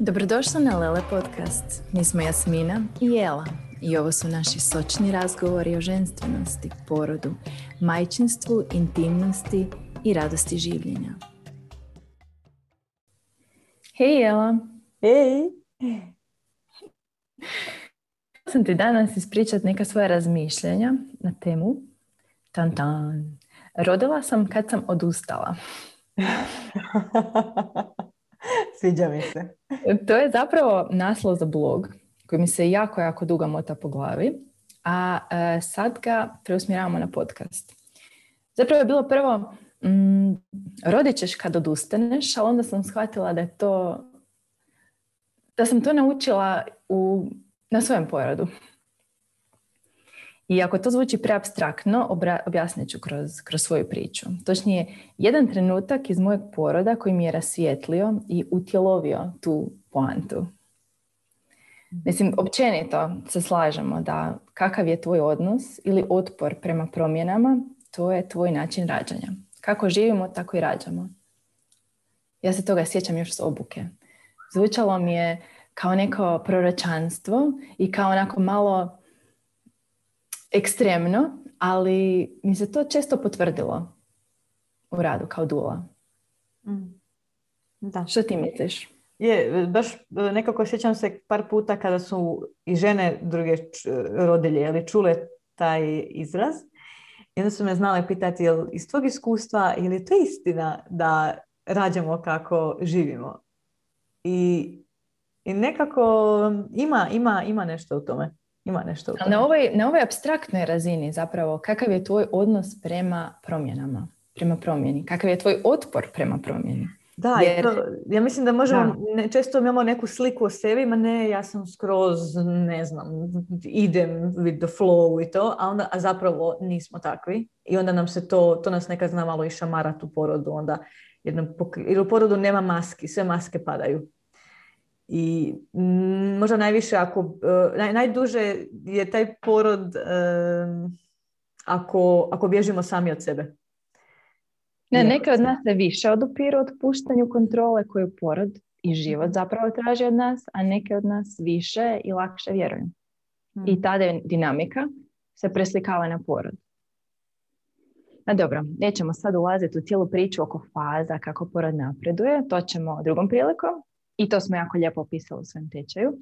Dobrodošla na Lele podcast. Mi smo Jasmina i Jela i ovo su naši sočni razgovori o ženstvenosti, porodu, majčinstvu, intimnosti i radosti življenja. Hej Jela! Hej! sam ti danas ispričat neka svoja razmišljenja na temu tan tan. Rodila sam kad sam odustala. Sviđa mi se. To je zapravo naslov za blog koji mi se jako, jako dugo mota po glavi, a e, sad ga preusmjeravamo na podcast. Zapravo je bilo prvo, mm, rodit ćeš kad odustaneš, ali onda sam shvatila da je to, da sam to naučila u, na svojem porodu. I ako to zvuči preabstraktno, objasnit ću kroz, kroz svoju priču. Točnije, jedan trenutak iz mojeg poroda koji mi je rasvijetlio i utjelovio tu poantu. Mislim, općenito se slažemo da kakav je tvoj odnos ili otpor prema promjenama, to je tvoj način rađanja. Kako živimo, tako i rađamo. Ja se toga sjećam još s obuke. Zvučalo mi je kao neko proročanstvo i kao onako malo ekstremno, ali mi se to često potvrdilo u radu kao dula. Mm. Da. Što ti misliš? Je, baš nekako sjećam se par puta kada su i žene druge rodilje ali čule taj izraz. I onda su me znale pitati jel iz tvog iskustva ili je to istina da rađamo kako živimo. I, i nekako ima, ima, ima nešto u tome. Ima nešto u Na ovoj, na ovoj abstraktnoj razini zapravo, kakav je tvoj odnos prema promjenama, prema promjeni? Kakav je tvoj otpor prema promjeni? Da, Jer... to, ja mislim da možemo, Ne, često imamo neku sliku o sebi, ma ne, ja sam skroz, ne znam, idem with the flow i to, a, onda, a zapravo nismo takvi. I onda nam se to, to nas nekad zna malo i šamarat u porodu, onda jednom, jer u porodu nema maski, sve maske padaju. I možda najviše ako, e, naj, najduže je taj porod ako, ako bježimo sami od sebe. Ne, neke od nas se više odupiru od puštanju kontrole koju porod i život mhm. zapravo traži od nas, a neke od nas više i lakše vjeruju. I mhm. ta dinamika se preslikava na porod. A dobro, nećemo sad ulaziti u cijelu priču oko faza, kako porod napreduje, to ćemo drugom prilikom i to smo jako lijepo opisali u svojem tečaju.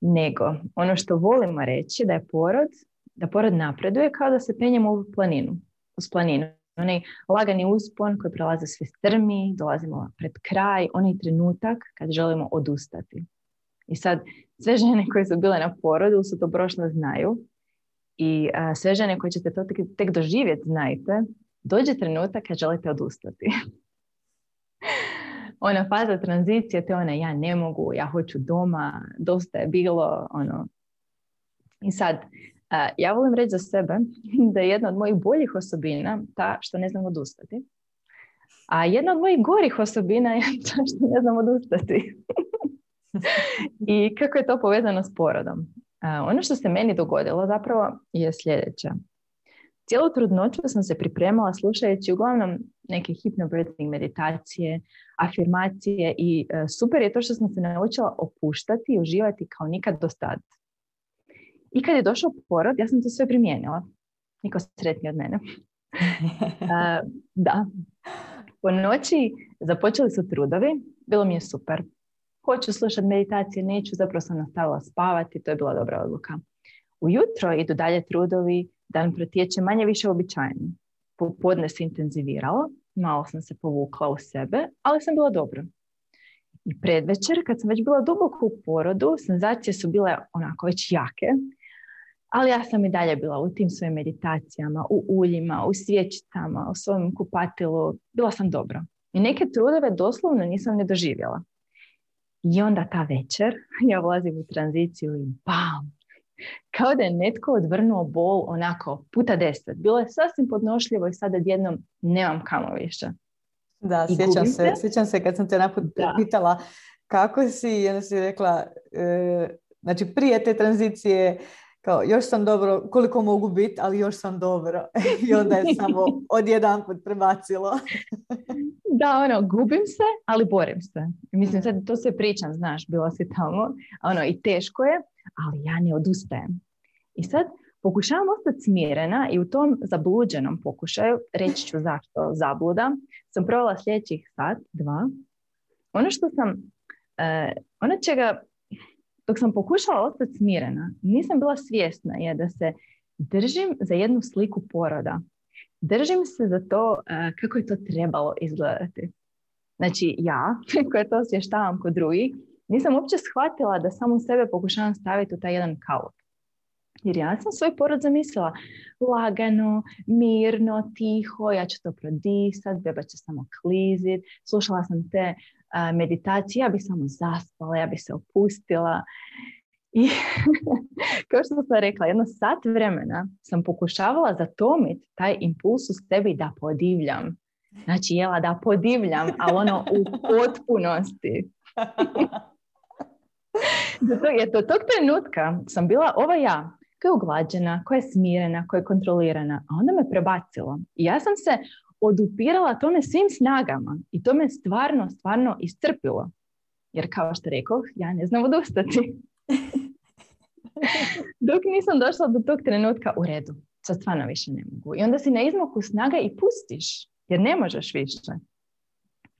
Nego, ono što volimo reći da je porod, da porod napreduje kao da se penjemo u planinu, uz planinu. Onaj lagani uspon koji prelaze sve strmi, dolazimo pred kraj, onaj trenutak kad želimo odustati. I sad, sve žene koje su bile na porodu su to prošlo znaju i sve žene koje ćete to tek, tek doživjeti znajte, dođe trenutak kad želite odustati. ona faza tranzicije, to je ona ja ne mogu, ja hoću doma, dosta je bilo, ono. I sad, ja volim reći za sebe da je jedna od mojih boljih osobina ta što ne znam odustati. A jedna od mojih gorih osobina je ta što ne znam odustati. I kako je to povezano s porodom? ono što se meni dogodilo zapravo je sljedeće. Cijelu trudnoću sam se pripremala slušajući uglavnom neke hypnobirthing meditacije, afirmacije i e, super je to što sam se naučila opuštati i uživati kao nikad do sad. I kad je došao porod, ja sam to sve primijenila. Niko sretniji od mene. da. Po noći započeli su trudovi, bilo mi je super. Hoću slušati meditacije, neću, zapravo sam nastavila spavati, to je bila dobra odluka. Ujutro idu dalje trudovi, dan protječe manje više običajno. Popodne se intenziviralo, malo sam se povukla u sebe, ali sam bila dobro. I predvečer, kad sam već bila duboko u porodu, senzacije su bile onako već jake, ali ja sam i dalje bila u tim svojim meditacijama, u uljima, u svječicama, u svom kupatilu. Bila sam dobro. I neke trudove doslovno nisam ne doživjela. I onda ta večer ja ulazim u tranziciju i bam, kao da je netko odvrnuo bol onako puta deset. Bilo je sasvim podnošljivo i sada jednom nemam kamo više. Da, sjećam se, sjećam se kad sam te naput pitala kako si i onda si rekla, e, znači prije te tranzicije kao još sam dobro, koliko mogu biti, ali još sam dobro. I onda je samo odjedan put prebacilo. da, ono, gubim se, ali borim se. Mislim, sad to se pričam, znaš, bila si tamo, ono, i teško je, ali ja ne odustajem. I sad pokušavam ostati smirena i u tom zabluđenom pokušaju, reći ću zašto zabluda, sam provela sljedećih sat, dva. Ono što sam, uh, ono čega dok sam pokušala ostati smirena, nisam bila svjesna je da se držim za jednu sliku poroda. Držim se za to uh, kako je to trebalo izgledati. Znači ja, koja to osvještavam kod drugih, nisam uopće shvatila da samo sebe pokušavam staviti u taj jedan kalup. Jer ja sam svoj porod zamislila lagano, mirno, tiho, ja ću to prodisat, beba će samo klizit. Slušala sam te meditacija, ja bi samo zaspala, ja bi se opustila. I kao što sam rekla, jedno sat vremena sam pokušavala zatomiti taj impuls u sebi da podivljam. Znači, jela da podivljam, ali ono u potpunosti. Zato je to tog trenutka sam bila ova ja, koja je uglađena, koja je smirena, koja je kontrolirana, a onda me prebacilo. I ja sam se odupirala tome svim snagama i to me stvarno, stvarno iscrpilo. Jer kao što rekao, ja ne znam odustati. Dok nisam došla do tog trenutka u redu, sad stvarno više ne mogu. I onda si na izmoku snaga i pustiš, jer ne možeš više.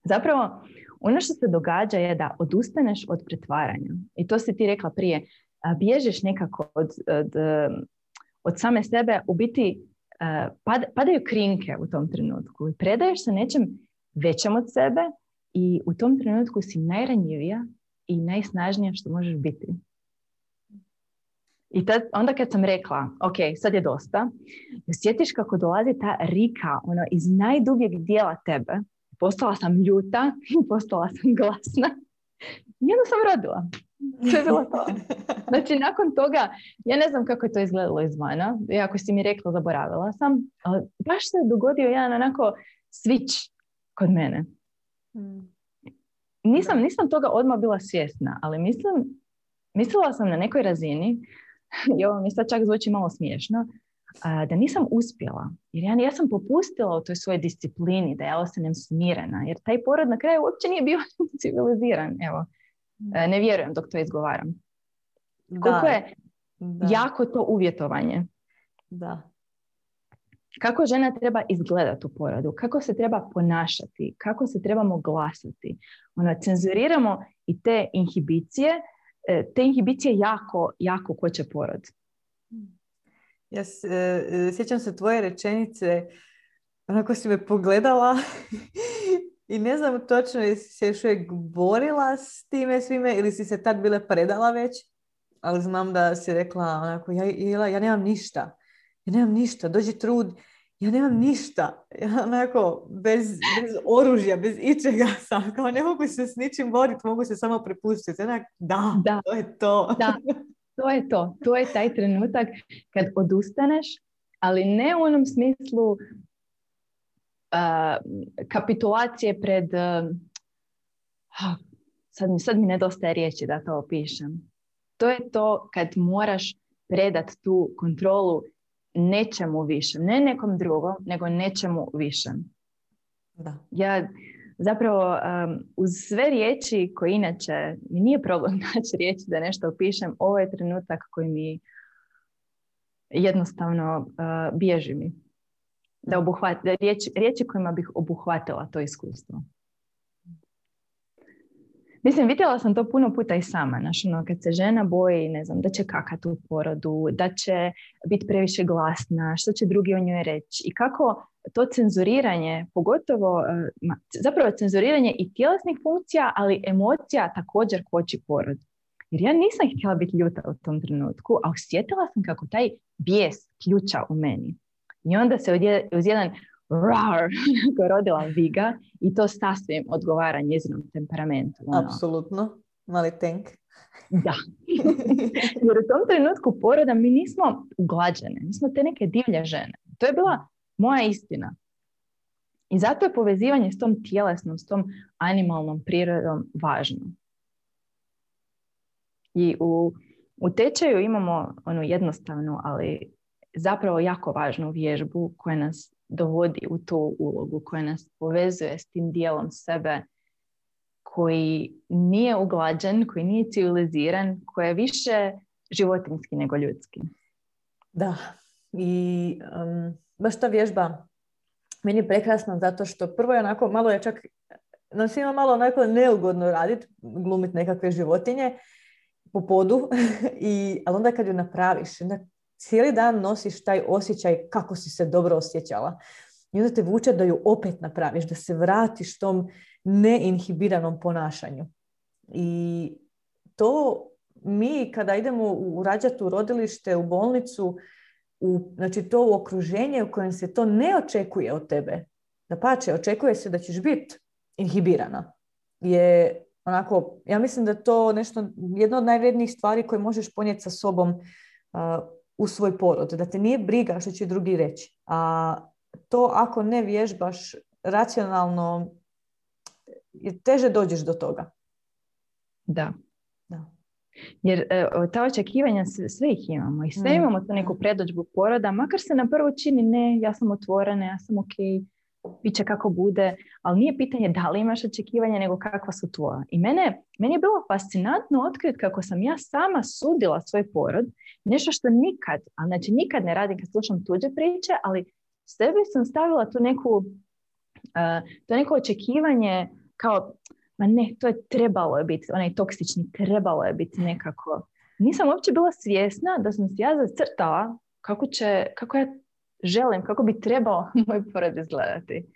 Zapravo, ono što se događa je da odustaneš od pretvaranja. I to si ti rekla prije, bježiš nekako od, od, od same sebe, u biti padaju krinke u tom trenutku i predaješ se nečem većem od sebe i u tom trenutku si najranjivija i najsnažnija što možeš biti. I tad, onda kad sam rekla, ok, sad je dosta, osjetiš kako dolazi ta rika ono, iz najdubljeg dijela tebe. Postala sam ljuta, postala sam glasna. I onda sam rodila. To je bilo to. Znači, nakon toga, ja ne znam kako je to izgledalo izvana. Iako si mi rekla, zaboravila sam. Ali baš se dogodio jedan onako switch kod mene. Hmm. Nisam, nisam toga odmah bila svjesna, ali mislim, mislila sam na nekoj razini, i ovo mi sad čak zvuči malo smiješno, da nisam uspjela. Jer ja, ja sam popustila u toj svojoj disciplini, da ja ostanem smirena. Jer taj porod na kraju uopće nije bio civiliziran. Evo, ne vjerujem dok to izgovaram. Koliko je jako to uvjetovanje. Da. Kako žena treba izgledati u porodu, kako se treba ponašati, kako se trebamo glasati. Ono, cenzuriramo i te inhibicije, e, te inhibicije jako, jako koče porod. Ja e, sjećam se tvoje rečenice, onako si me pogledala I ne znam točno jesi se još uvijek borila s time svime ili si se tad bile predala već, ali znam da si rekla onako, ja, ja, ja nemam ništa. Ja nemam ništa, dođe trud, ja nemam ništa. Ja onako, bez, bez oružja, bez ičega sam. Kao ne mogu se s ničim boriti, mogu se samo prepustiti. Onak, da, da, to je to. Da, to je to. To je taj trenutak kad odustaneš, ali ne u onom smislu kapitulacije pred sad mi, sad mi nedostaje riječi da to opišem. To je to kad moraš predat tu kontrolu nečemu višem. Ne nekom drugom, nego nečemu višem. Da. Ja zapravo uz sve riječi koje inače mi nije problem naći riječi da nešto opišem, ovo je trenutak koji mi jednostavno uh, bježi mi da obuhvati, da riječi, riječi kojima bih obuhvatila to iskustvo. Mislim, vidjela sam to puno puta i sama. Znaš, ono, kad se žena boji, ne znam, da će kakati u porodu, da će biti previše glasna, što će drugi o njoj reći. I kako to cenzuriranje, pogotovo, e, zapravo cenzuriranje i tjelesnih funkcija, ali emocija također koči porod. Jer ja nisam htjela biti ljuta u tom trenutku, a osjetila sam kako taj bijes ključa u meni. I onda se uz jedan rar rodila Viga i to sasvim odgovara njezinom temperamentu. Ono. Apsolutno. Mali tank. Da. Jer u tom trenutku poroda mi nismo uglađene. Mi smo te neke divlje žene. To je bila moja istina. I zato je povezivanje s tom tjelesnom, s tom animalnom prirodom važno. I u U tečaju imamo onu jednostavnu, ali zapravo jako važnu vježbu koja nas dovodi u tu ulogu, koja nas povezuje s tim dijelom sebe koji nije uglađen, koji nije civiliziran, koji je više životinski nego ljudski. Da, i baš ta vježba meni je prekrasna zato što prvo je onako, malo je čak, nam svima malo onako neugodno raditi, glumiti nekakve životinje po podu, I, ali onda kad ju napraviš, onda cijeli dan nosiš taj osjećaj kako si se dobro osjećala. I onda te vuče da ju opet napraviš, da se vratiš tom neinhibiranom ponašanju. I to mi kada idemo u rađatu rodilište, u bolnicu, u, znači to u okruženje u kojem se to ne očekuje od tebe, da pače, očekuje se da ćeš biti inhibirana, je onako, ja mislim da to nešto, jedna od najvrednijih stvari koje možeš ponijeti sa sobom u svoj porod, da te nije briga što će drugi reći. A to ako ne vježbaš racionalno, teže dođeš do toga. Da. da. Jer e, ta očekivanja, sve ih imamo i sve mm. imamo tu neku predođbu poroda, makar se na prvo čini ne, ja sam otvorena, ja sam ok, bit će kako bude, ali nije pitanje da li imaš očekivanja, nego kakva su tvoja. I mene, meni je bilo fascinantno otkriti kako sam ja sama sudila svoj porod, nešto što nikad, ali znači nikad ne radim kad slušam tuđe priče, ali sebi sam stavila tu neku, uh, to neko očekivanje kao, ma ne, to je trebalo je biti, onaj toksični, trebalo je biti nekako. Nisam uopće bila svjesna da sam se ja zacrtala kako, će, kako ja želim, kako bi trebao moj porod izgledati.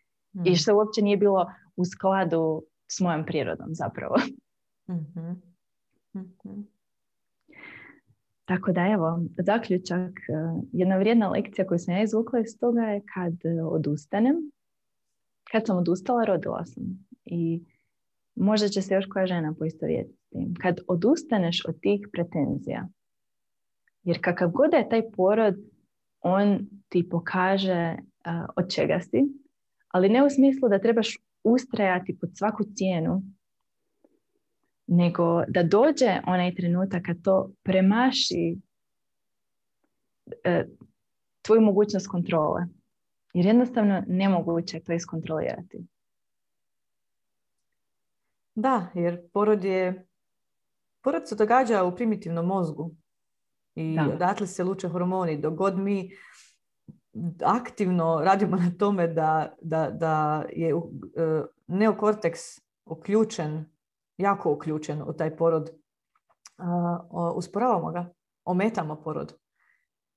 I mm. što uopće nije bilo u skladu s mojom prirodom zapravo. mm Tako da evo, zaključak, e, jedna vrijedna lekcija koju sam ja izvukla iz toga je kad odustanem. Kad sam odustala, rodila sam. I možda će se još koja žena poistovjetiti s tim. Kad odustaneš od tih pretenzija, jer kakav god je taj porod, on ti pokaže uh, od čega si, ali ne u smislu da trebaš ustrajati pod svaku cijenu, nego da dođe onaj trenutak kad to premaši uh, tvoju mogućnost kontrole. Jer jednostavno nemoguće to iskontrolirati. Da, jer porod je porod se događa u primitivnom mozgu i da. odatle se luče hormoni. Dok god mi aktivno radimo na tome da, da, da je uh, neokorteks uključen, jako uključen u taj porod, uh, usporavamo ga, ometamo porod.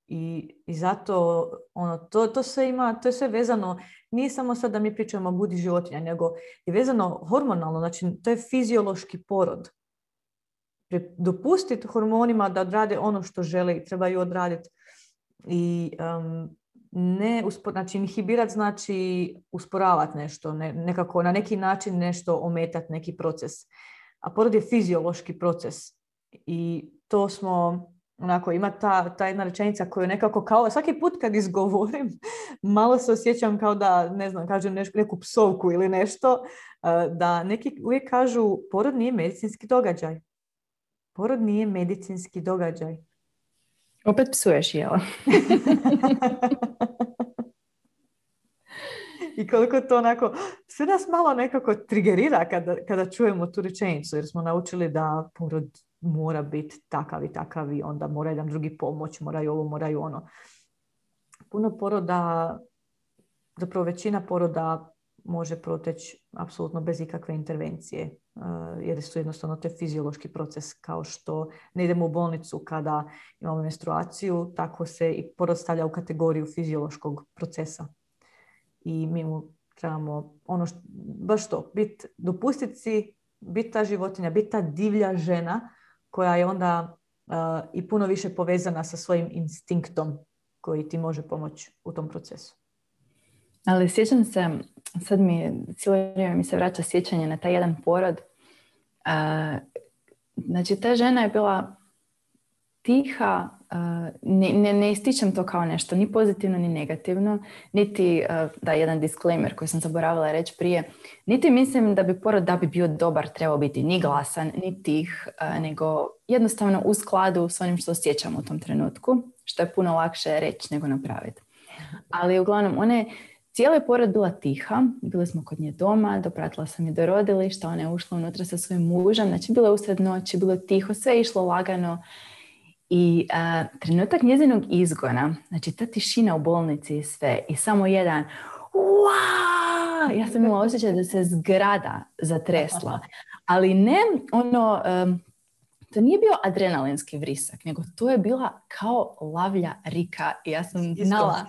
I, i zato ono, to, to, sve ima, to je sve vezano, nije samo sad da mi pričamo o budi životinja, nego je vezano hormonalno, znači to je fiziološki porod dopustiti hormonima da odrade ono što žele i trebaju odraditi. I um, ne uspo, znači inhibirati znači usporavati nešto, ne, nekako na neki način nešto ometati, neki proces. A porod je fiziološki proces. I to smo, onako, ima ta, ta jedna rečenica koju nekako kao, svaki put kad izgovorim, malo se osjećam kao da, ne znam, kažem neku psovku ili nešto, uh, da neki uvijek kažu porod nije medicinski događaj porod nije medicinski događaj. Opet psuješ, jela. I koliko to onako, sve nas malo nekako trigerira kada, kada čujemo tu rečenicu, jer smo naučili da porod mora biti takav i takav i onda mora jedan drugi pomoć, moraju ovo, moraju ono. Puno poroda, zapravo većina poroda može proteći apsolutno bez ikakve intervencije eh, jer su jednostavno te fiziološki proces kao što ne idemo u bolnicu kada imamo menstruaciju, tako se i porod stavlja u kategoriju fiziološkog procesa. I mi mu trebamo ono što, baš to, bit, dopustiti si biti ta životinja, biti ta divlja žena koja je onda uh, i puno više povezana sa svojim instinktom koji ti može pomoći u tom procesu. Ali sjećam se, sad mi cijelo vrijeme mi se vraća sjećanje na taj jedan porod. znači, ta žena je bila tiha, ne, ne, ne, ističem to kao nešto ni pozitivno ni negativno, niti da jedan disclaimer koji sam zaboravila reći prije, niti mislim da bi porod da bi bio dobar trebao biti ni glasan, ni tih, nego jednostavno u skladu s onim što osjećam u tom trenutku, što je puno lakše reći nego napraviti. Ali uglavnom, one Cijela je porod bila tiha, bili smo kod nje doma, dopratila sam je do rodilišta, ona je ušla unutra sa svojim mužem, znači bilo je usred noći, bilo je tiho, sve je išlo lagano. I trenutak njezinog izgona, znači ta tišina u bolnici i sve, i samo jedan ja sam imala osjećaj da se zgrada zatresla. Ali ne ono, to nije bio adrenalinski vrisak, nego to je bila kao lavlja Rika. I ja sam znala,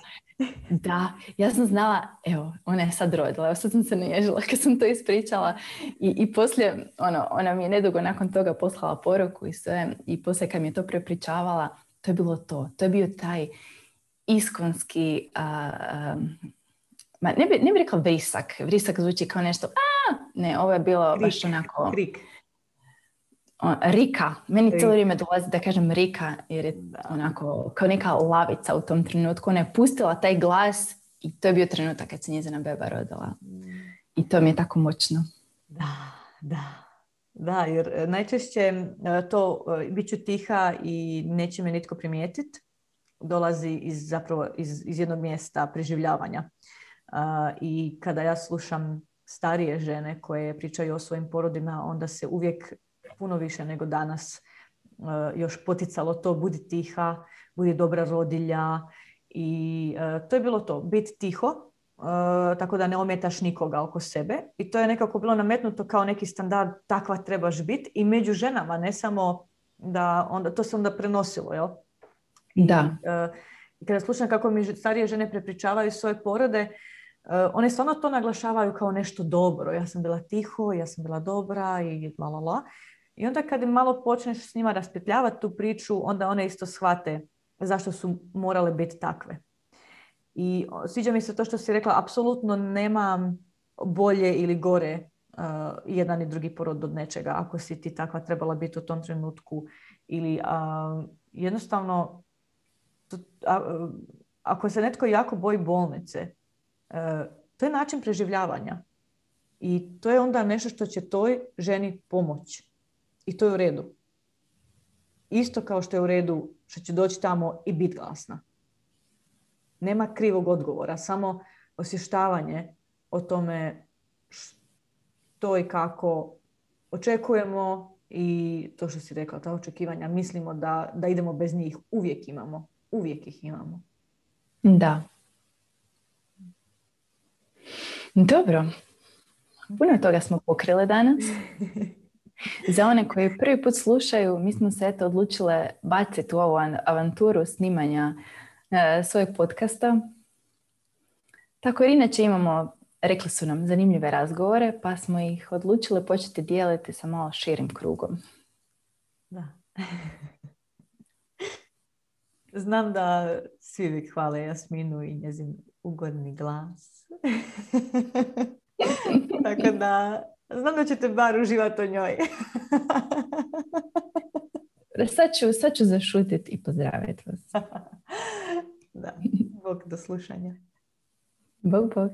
da, ja sam znala, evo, ona je sad rodila, evo sad sam se naježila kad sam to ispričala. I, i poslije, ono, ona mi je nedugo nakon toga poslala poruku i sve i poslije kad mi je to prepričavala, to je bilo to, to je bio taj iskonski, ma ne bi, ne bi rekla vrisak, vrisak zvuči kao nešto, a, ne, ovo je bilo baš onako... Krik. Rika, meni cijelo vrijeme dolazi da kažem Rika jer je onako kao neka lavica u tom trenutku. Ona je pustila taj glas i to je bio trenutak kad se njezina beba rodila. I to mi je tako moćno. Da, da. Da, jer e, najčešće e, to e, bit ću tiha i neće me nitko primijetiti dolazi iz, zapravo iz, iz jednog mjesta preživljavanja. I kada ja slušam starije žene koje pričaju o svojim porodima, onda se uvijek puno više nego danas e, još poticalo to, budi tiha, budi dobra rodilja i e, to je bilo to, biti tiho, e, tako da ne ometaš nikoga oko sebe i to je nekako bilo nametnuto kao neki standard, takva trebaš biti i među ženama, ne samo da, onda, to se onda prenosilo, jel? Da. I kada slušam kako mi starije žene prepričavaju svoje porode, one stvarno to naglašavaju kao nešto dobro. Ja sam bila tiho, ja sam bila dobra i la la la. I onda kad malo počneš s njima raspetljavati tu priču, onda one isto shvate zašto su morale biti takve. I sviđa mi se to što si rekla, apsolutno nema bolje ili gore uh, jedan i drugi porod od nečega. Ako si ti takva trebala biti u tom trenutku ili uh, jednostavno ako se netko jako boji bolnice, uh, to je način preživljavanja. I to je onda nešto što će toj ženi pomoći. I to je u redu. Isto kao što je u redu što će doći tamo i biti glasna. Nema krivog odgovora, samo osještavanje o tome što i kako očekujemo i to što si rekla, ta očekivanja, mislimo da, da idemo bez njih. Uvijek imamo. Uvijek ih imamo. Da. Dobro. Puno toga smo pokrili danas. Za one koji prvi put slušaju, mi smo se eto odlučile baciti u ovu avanturu snimanja e, svojeg podcasta. Tako jer inače imamo, rekli su nam, zanimljive razgovore, pa smo ih odlučile početi dijeliti sa malo širim krugom. Da. Znam da svi uvijek hvale Jasminu i njezin ugodni glas. Tako da Znam da ćete bar uživati o njoj. sad, ću, sad ću zašutiti i pozdraviti vas. da, bog do slušanja. Bog, bog.